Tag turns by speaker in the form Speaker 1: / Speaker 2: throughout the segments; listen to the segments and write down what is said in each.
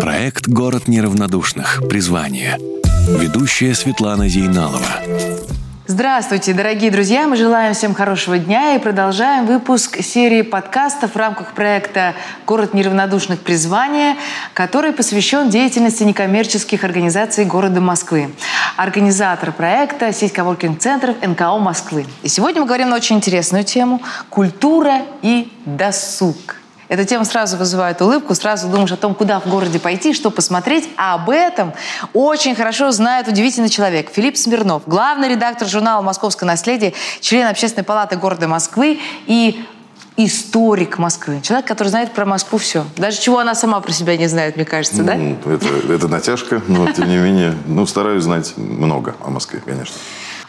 Speaker 1: Проект «Город неравнодушных. Призвание». Ведущая Светлана Зейналова.
Speaker 2: Здравствуйте, дорогие друзья! Мы желаем всем хорошего дня и продолжаем выпуск серии подкастов в рамках проекта «Город неравнодушных. Призвания», который посвящен деятельности некоммерческих организаций города Москвы. Организатор проекта – сеть коворкинг-центров НКО Москвы. И сегодня мы говорим на очень интересную тему – культура и досуг. Эта тема сразу вызывает улыбку, сразу думаешь о том, куда в городе пойти, что посмотреть. А об этом очень хорошо знает удивительный человек Филипп Смирнов, главный редактор журнала «Московское наследие», член Общественной палаты города Москвы и историк Москвы. Человек, который знает про Москву все. Даже чего она сама про себя не знает, мне кажется, да?
Speaker 3: Ну, это, это натяжка, но тем не менее, ну, стараюсь знать много о Москве, конечно.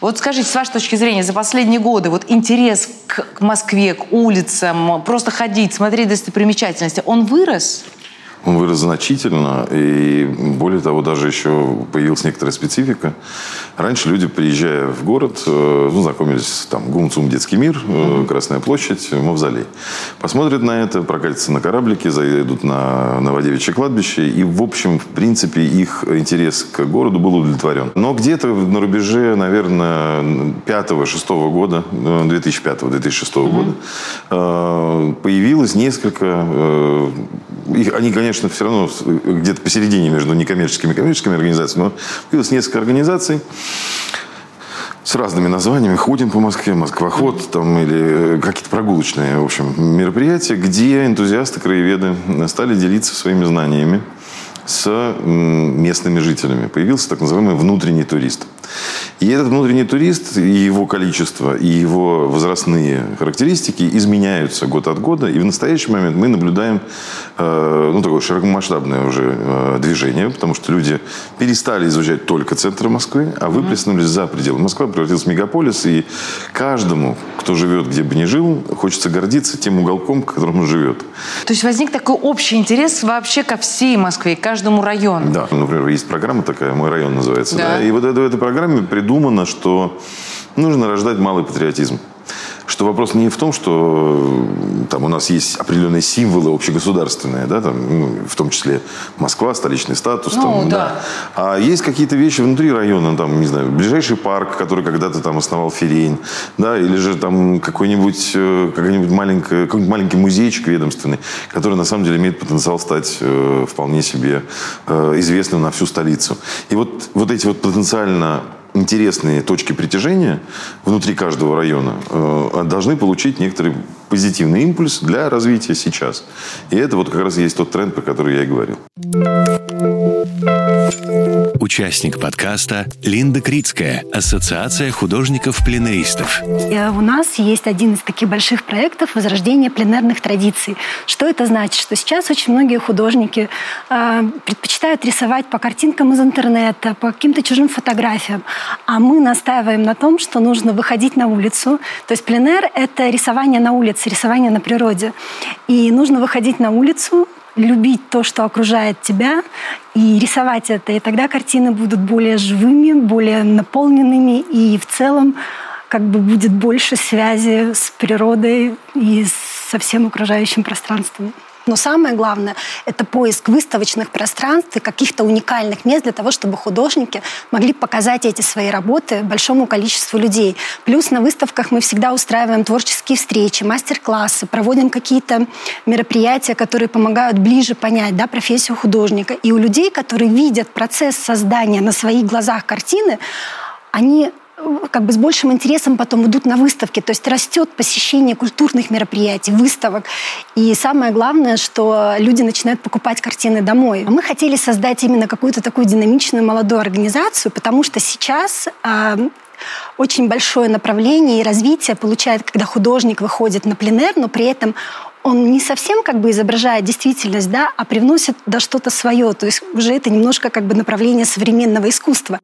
Speaker 2: Вот скажите, с вашей точки зрения, за последние годы вот интерес к, Москве, к улицам, просто ходить, смотреть достопримечательности, он вырос?
Speaker 3: Он вырос значительно, и более того, даже еще появилась некоторая специфика. Раньше люди, приезжая в город, э, ну, знакомились, там, Гумцум, Детский мир, mm-hmm. Красная площадь, Мавзолей. Посмотрят на это, прокатятся на кораблике, заедут на Новодевичье кладбище, и, в общем, в принципе, их интерес к городу был удовлетворен. Но где-то на рубеже, наверное, 5-6 года, 2005-2006 mm-hmm. года, появилось несколько... Они, конечно, конечно, все равно где-то посередине между некоммерческими и коммерческими организациями, но появилось несколько организаций, с разными названиями. Ходим по Москве, Москвоход там, или э, какие-то прогулочные в общем, мероприятия, где энтузиасты, краеведы стали делиться своими знаниями с местными жителями. Появился так называемый внутренний турист. И этот внутренний турист, и его количество, и его возрастные характеристики изменяются год от года. И в настоящий момент мы наблюдаем э, ну, такое широкомасштабное уже э, движение, потому что люди перестали изучать только центр Москвы, а выплеснулись за пределы. Москва превратилась в мегаполис, и каждому, кто живет где бы ни жил, хочется гордиться тем уголком, в котором он живет.
Speaker 2: То есть возник такой общий интерес вообще ко всей Москве, к каждому району?
Speaker 3: Да. Например, есть программа такая, «Мой район» называется. Да. Да? И вот эта, эта программе придумано, что нужно рождать малый патриотизм что вопрос не в том, что там у нас есть определенные символы общегосударственные, да, там, ну, в том числе Москва, столичный статус, ну, там, да. да. А есть какие-то вещи внутри района, там, не знаю, ближайший парк, который когда-то там основал Ферень, да, или же там какой-нибудь, э, какой-нибудь маленький, какой-нибудь маленький музейчик ведомственный, который на самом деле имеет потенциал стать э, вполне себе э, известным на всю столицу. И вот, вот эти вот потенциально интересные точки притяжения внутри каждого района э, должны получить некоторый позитивный импульс для развития сейчас. И это вот как раз есть тот тренд, про который я и говорил.
Speaker 1: Участник подкаста Линда Крицкая, Ассоциация художников-пленеристов.
Speaker 4: Э, у нас есть один из таких больших проектов возрождения пленерных традиций. Что это значит? Что сейчас очень многие художники э, предпочитают рисовать по картинкам из интернета, по каким-то чужим фотографиям. А мы настаиваем на том, что нужно выходить на улицу. То есть пленер — это рисование на улице, рисование на природе. И нужно выходить на улицу, любить то, что окружает тебя, и рисовать это. И тогда картины будут более живыми, более наполненными, и в целом как бы будет больше связи с природой и со всем окружающим пространством. Но самое главное — это поиск выставочных пространств и каких-то уникальных мест для того, чтобы художники могли показать эти свои работы большому количеству людей. Плюс на выставках мы всегда устраиваем творческие встречи, мастер-классы, проводим какие-то мероприятия, которые помогают ближе понять да, профессию художника. И у людей, которые видят процесс создания на своих глазах картины, они как бы с большим интересом потом идут на выставки. То есть растет посещение культурных мероприятий, выставок. И самое главное, что люди начинают покупать картины домой. Мы хотели создать именно какую-то такую динамичную молодую организацию, потому что сейчас э, очень большое направление и развитие получает, когда художник выходит на пленер, но при этом он не совсем как бы изображает действительность, да, а привносит да что-то свое. То есть уже это немножко как бы направление современного искусства.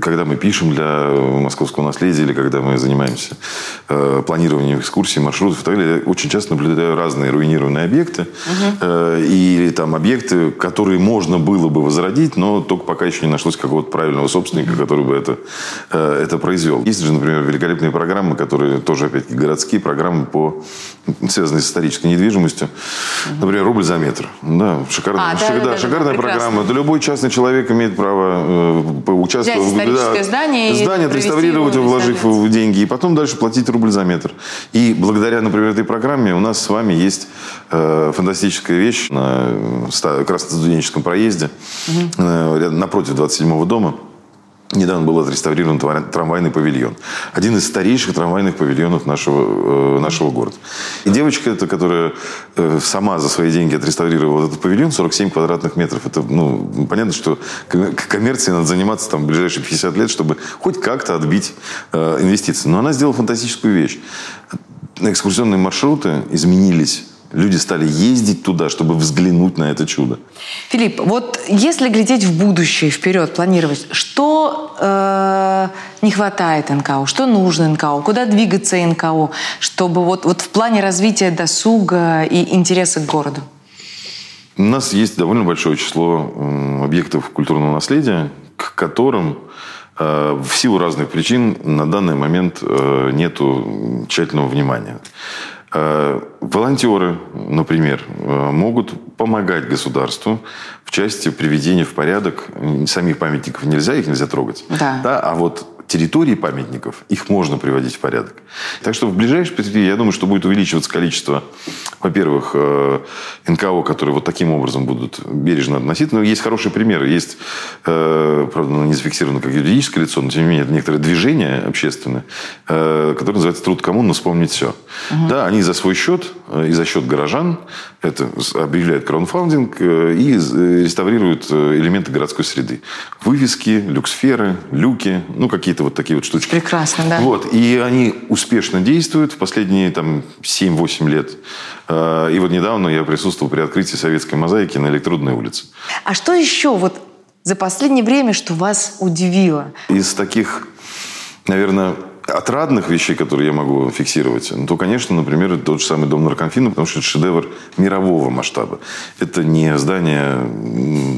Speaker 3: Когда мы пишем для московского наследия или когда мы занимаемся э, планированием экскурсий, маршрутов и так далее, я очень часто наблюдаю разные руинированные объекты угу. э, или там объекты, которые можно было бы возродить, но только пока еще не нашлось какого-то правильного собственника, который бы это, э, это произвел. Есть же, например, великолепные программы, которые тоже, опять-таки, городские программы, по, связанные с исторической недвижимостью. Угу. Например, рубль за метр. Да, шикарная, а, да, да, да, да, шикарная да, программа. Это любой частный человек имеет право э, поучаствовать
Speaker 2: историческое да, здание.
Speaker 3: Здание отреставрировать, вложив в деньги, и потом дальше платить рубль за метр. И благодаря, например, этой программе у нас с вами есть э, фантастическая вещь на Красностуденческом проезде, угу. э, напротив 27-го дома. Недавно был отреставрирован трамвайный павильон. Один из старейших трамвайных павильонов нашего, э, нашего города. И девочка эта, которая э, сама за свои деньги отреставрировала этот павильон, 47 квадратных метров. Это, ну, понятно, что коммерцией надо заниматься там в ближайшие 50 лет, чтобы хоть как-то отбить э, инвестиции. Но она сделала фантастическую вещь. Экскурсионные маршруты изменились Люди стали ездить туда, чтобы взглянуть на это чудо.
Speaker 2: Филипп, вот если глядеть в будущее, вперед, планировать, что э, не хватает НКО, что нужно НКО, куда двигаться НКО, чтобы вот, вот в плане развития досуга и интереса к городу?
Speaker 3: У нас есть довольно большое число объектов культурного наследия, к которым э, в силу разных причин на данный момент э, нету тщательного внимания. Э, волонтеры, например, э, могут помогать государству в части приведения в порядок самих памятников. Нельзя, их нельзя трогать. Да. Да, а вот территории памятников, их можно приводить в порядок. Так что в ближайшей перспективе, я думаю, что будет увеличиваться количество, во-первых, э, НКО, которые вот таким образом будут бережно относиться. Но есть хорошие примеры. Есть, э, правда, не зафиксировано как юридическое лицо, но тем не менее, это некоторое движение общественное, э, которое называется «Труд коммун, но вспомнить все». Угу. Да, они за свой счет и за счет горожан это объявляют краунфаундинг и реставрируют элементы городской среды. Вывески, люксферы, люки, ну, какие какие-то вот такие вот штучки.
Speaker 2: Прекрасно, да.
Speaker 3: Вот. И они успешно действуют в последние там 7-8 лет. И вот недавно я присутствовал при открытии советской мозаики на Электродной улице.
Speaker 2: А что еще вот за последнее время, что вас удивило?
Speaker 3: Из таких, наверное, отрадных вещей, которые я могу фиксировать, ну, то, конечно, например, тот же самый дом наркомфина, потому что это шедевр мирового масштаба. Это не здание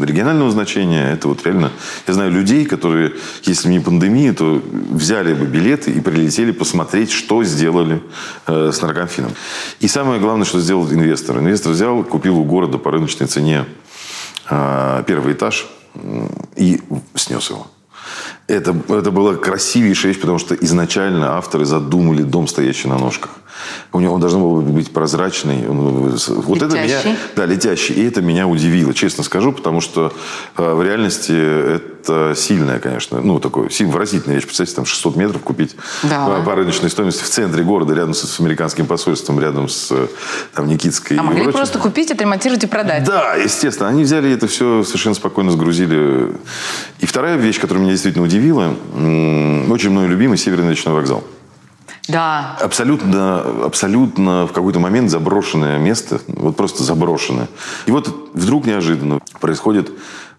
Speaker 3: регионального значения, это вот реально... Я знаю людей, которые, если не пандемия, то взяли бы билеты и прилетели посмотреть, что сделали э, с наркомфином. И самое главное, что сделал инвестор. Инвестор взял, купил у города по рыночной цене э, первый этаж и снес его. Это, это было красивейшая вещь, потому что изначально авторы задумали дом, стоящий на ножках. У него он должен был быть прозрачный. Он, вот это меня, да, летящий. И это меня удивило, честно скажу, потому что э, в реальности это сильная, конечно, ну, такой выразительная вещь. Представьте, там 600 метров купить да. по, по рыночной стоимости в центре города, рядом с, с американским посольством, рядом с там, Никитской.
Speaker 2: А могли прочим. просто купить, отремонтировать и продать.
Speaker 3: Да, естественно. Они взяли это все совершенно спокойно сгрузили. И вторая вещь, которая меня действительно удивила, очень мной любимый Северный ночной вокзал.
Speaker 2: Да.
Speaker 3: Абсолютно, абсолютно в какой-то момент заброшенное место, вот просто заброшенное. И вот вдруг неожиданно происходит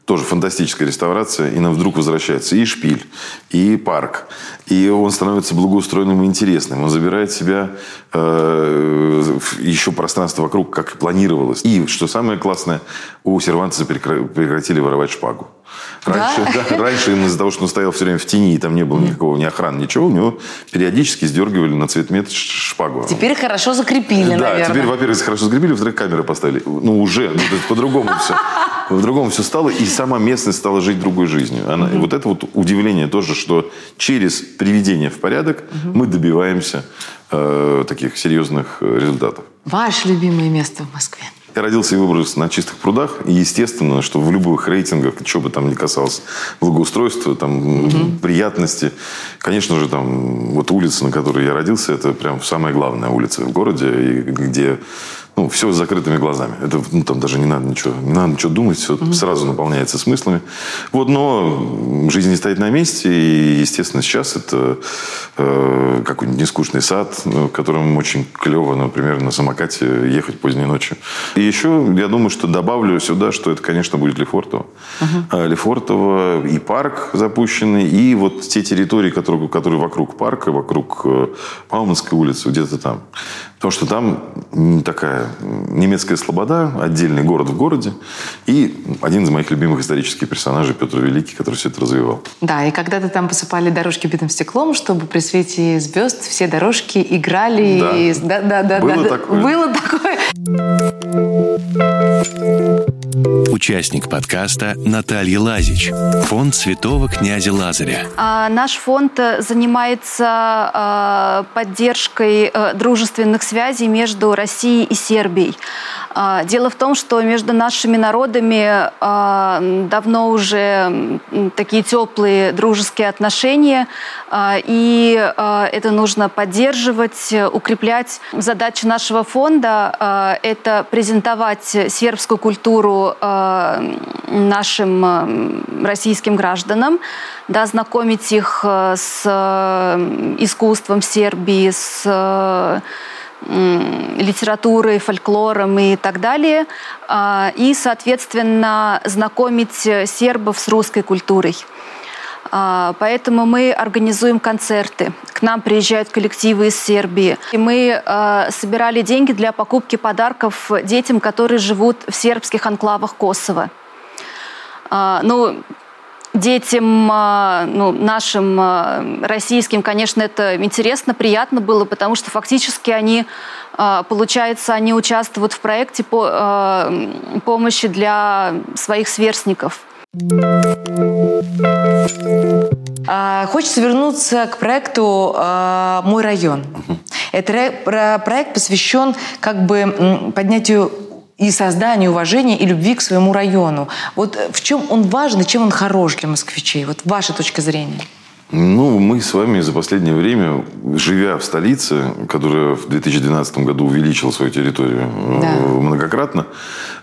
Speaker 3: тоже фантастическая реставрация, и нам вдруг возвращается и шпиль, и парк, и он становится благоустроенным и интересным. Он забирает в себя э, еще пространство вокруг, как и планировалось. И, что самое классное, у сервантеса прекратили воровать шпагу. Раньше, да? Да, раньше им из-за того, что он стоял все время в тени, и там не было никакого ни охраны, ничего, у него периодически сдергивали на цвет мет шпагу.
Speaker 2: Теперь хорошо закрепили,
Speaker 3: да,
Speaker 2: наверное.
Speaker 3: теперь, во-первых, хорошо закрепили, во-вторых, камеры поставили. Ну, уже, ну, по-другому все. По-другому все стало, и сама местность стала жить другой жизнью. Она, угу. Вот это вот удивление тоже, что через приведение в порядок угу. мы добиваемся э, таких серьезных э, результатов.
Speaker 2: Ваше любимое место в Москве?
Speaker 3: Я родился и вырос на чистых прудах. И естественно, что в любых рейтингах, что бы там ни касалось благоустройства, там, угу. приятности, конечно же, там, вот улица, на которой я родился, это прям самая главная улица в городе, и где ну, все с закрытыми глазами. Это ну, там даже не надо ничего, не надо ничего думать, все mm-hmm. сразу наполняется смыслами. Вот, но жизнь не стоит на месте, и, естественно, сейчас это э, какой-нибудь нескучный сад, в котором очень клево, например, на самокате ехать поздней ночью. И еще, я думаю, что добавлю сюда, что это, конечно, будет Лефортово. Uh-huh. Лефортово и парк запущенный, и вот те территории, которые, которые вокруг парка, вокруг э, Пауманской улицы, где-то там. Потому что там такая немецкая слобода, отдельный город в городе, и один из моих любимых исторических персонажей Петр Великий, который все это развивал.
Speaker 2: Да, и когда-то там посыпали дорожки битым стеклом, чтобы при свете звезд все дорожки играли.
Speaker 3: Да,
Speaker 2: и... да, да, да.
Speaker 3: Было
Speaker 2: да,
Speaker 3: такое.
Speaker 2: Было такое.
Speaker 1: Участник подкаста Наталья Лазич. Фонд Святого князя Лазаря.
Speaker 5: А, наш фонд э, занимается а, поддержкой а, дружественных связей между Россией и Сербией. А, дело в том, что между нашими народами а, давно уже такие теплые дружеские отношения, а, и это нужно поддерживать, укреплять. Задача нашего фонда это презентовать сербскую культуру нашим российским гражданам, да, знакомить их с искусством Сербии, с литературой, фольклором и так далее. И, соответственно, знакомить сербов с русской культурой. Поэтому мы организуем концерты. К нам приезжают коллективы из Сербии. И мы собирали деньги для покупки подарков детям, которые живут в сербских анклавах Косово. Ну, детям, ну, нашим российским, конечно, это интересно, приятно было, потому что фактически они, получается, они участвуют в проекте по помощи для своих сверстников.
Speaker 2: Хочется вернуться к проекту «Мой район». Это проект посвящен как бы поднятию и созданию уважения и любви к своему району. Вот в чем он важен и чем он хорош для москвичей? Вот ваша точка зрения.
Speaker 3: Ну, мы с вами за последнее время, живя в столице, которая в 2012 году увеличила свою территорию да. многократно,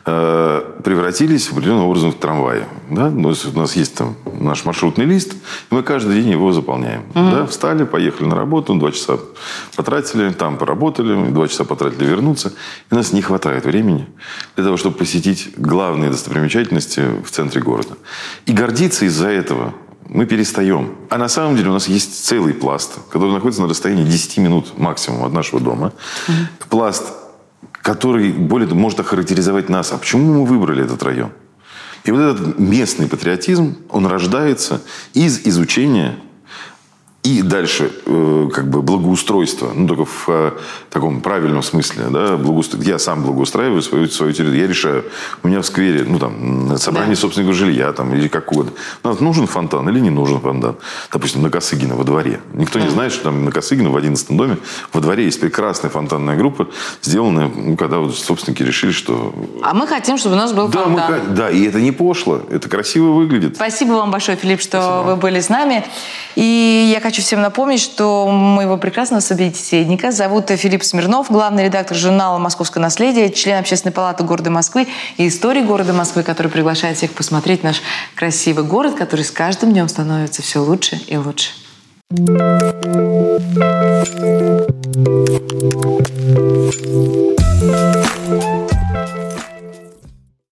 Speaker 3: э, превратились определенным образом в трамваи. Да? У нас есть там наш маршрутный лист, и мы каждый день его заполняем. Угу. Да? Встали, поехали на работу, два часа потратили, там поработали, два часа потратили вернуться. И у нас не хватает времени для того, чтобы посетить главные достопримечательности в центре города. И гордиться из-за этого мы перестаем. А на самом деле у нас есть целый пласт, который находится на расстоянии 10 минут максимум от нашего дома. Угу. Пласт, который, более того, может охарактеризовать нас. А почему мы выбрали этот район? И вот этот местный патриотизм, он рождается из изучения и дальше э, как бы благоустройство, ну только в э, таком правильном смысле, да, благоустро... я сам благоустраиваю свою, свою территорию, я решаю, у меня в сквере, ну там, собрание да. собственного жилья там или как угодно, нам нужен фонтан или не нужен фонтан, допустим, на Косыгина во дворе. Никто не знает, что там на Косыгина в 11 доме во дворе есть прекрасная фонтанная группа, сделанная, ну, когда вот собственники решили, что...
Speaker 2: А мы хотим, чтобы у нас был
Speaker 3: да,
Speaker 2: фонтан.
Speaker 3: Мы, да, и это не пошло, это красиво выглядит.
Speaker 2: Спасибо вам большое, Филипп, что
Speaker 3: Спасибо.
Speaker 2: вы были с нами. И я хочу хочу всем напомнить, что моего прекрасного собеседника зовут Филипп Смирнов, главный редактор журнала «Московское наследие», член Общественной палаты города Москвы и истории города Москвы, который приглашает всех посмотреть наш красивый город, который с каждым днем становится все лучше и лучше.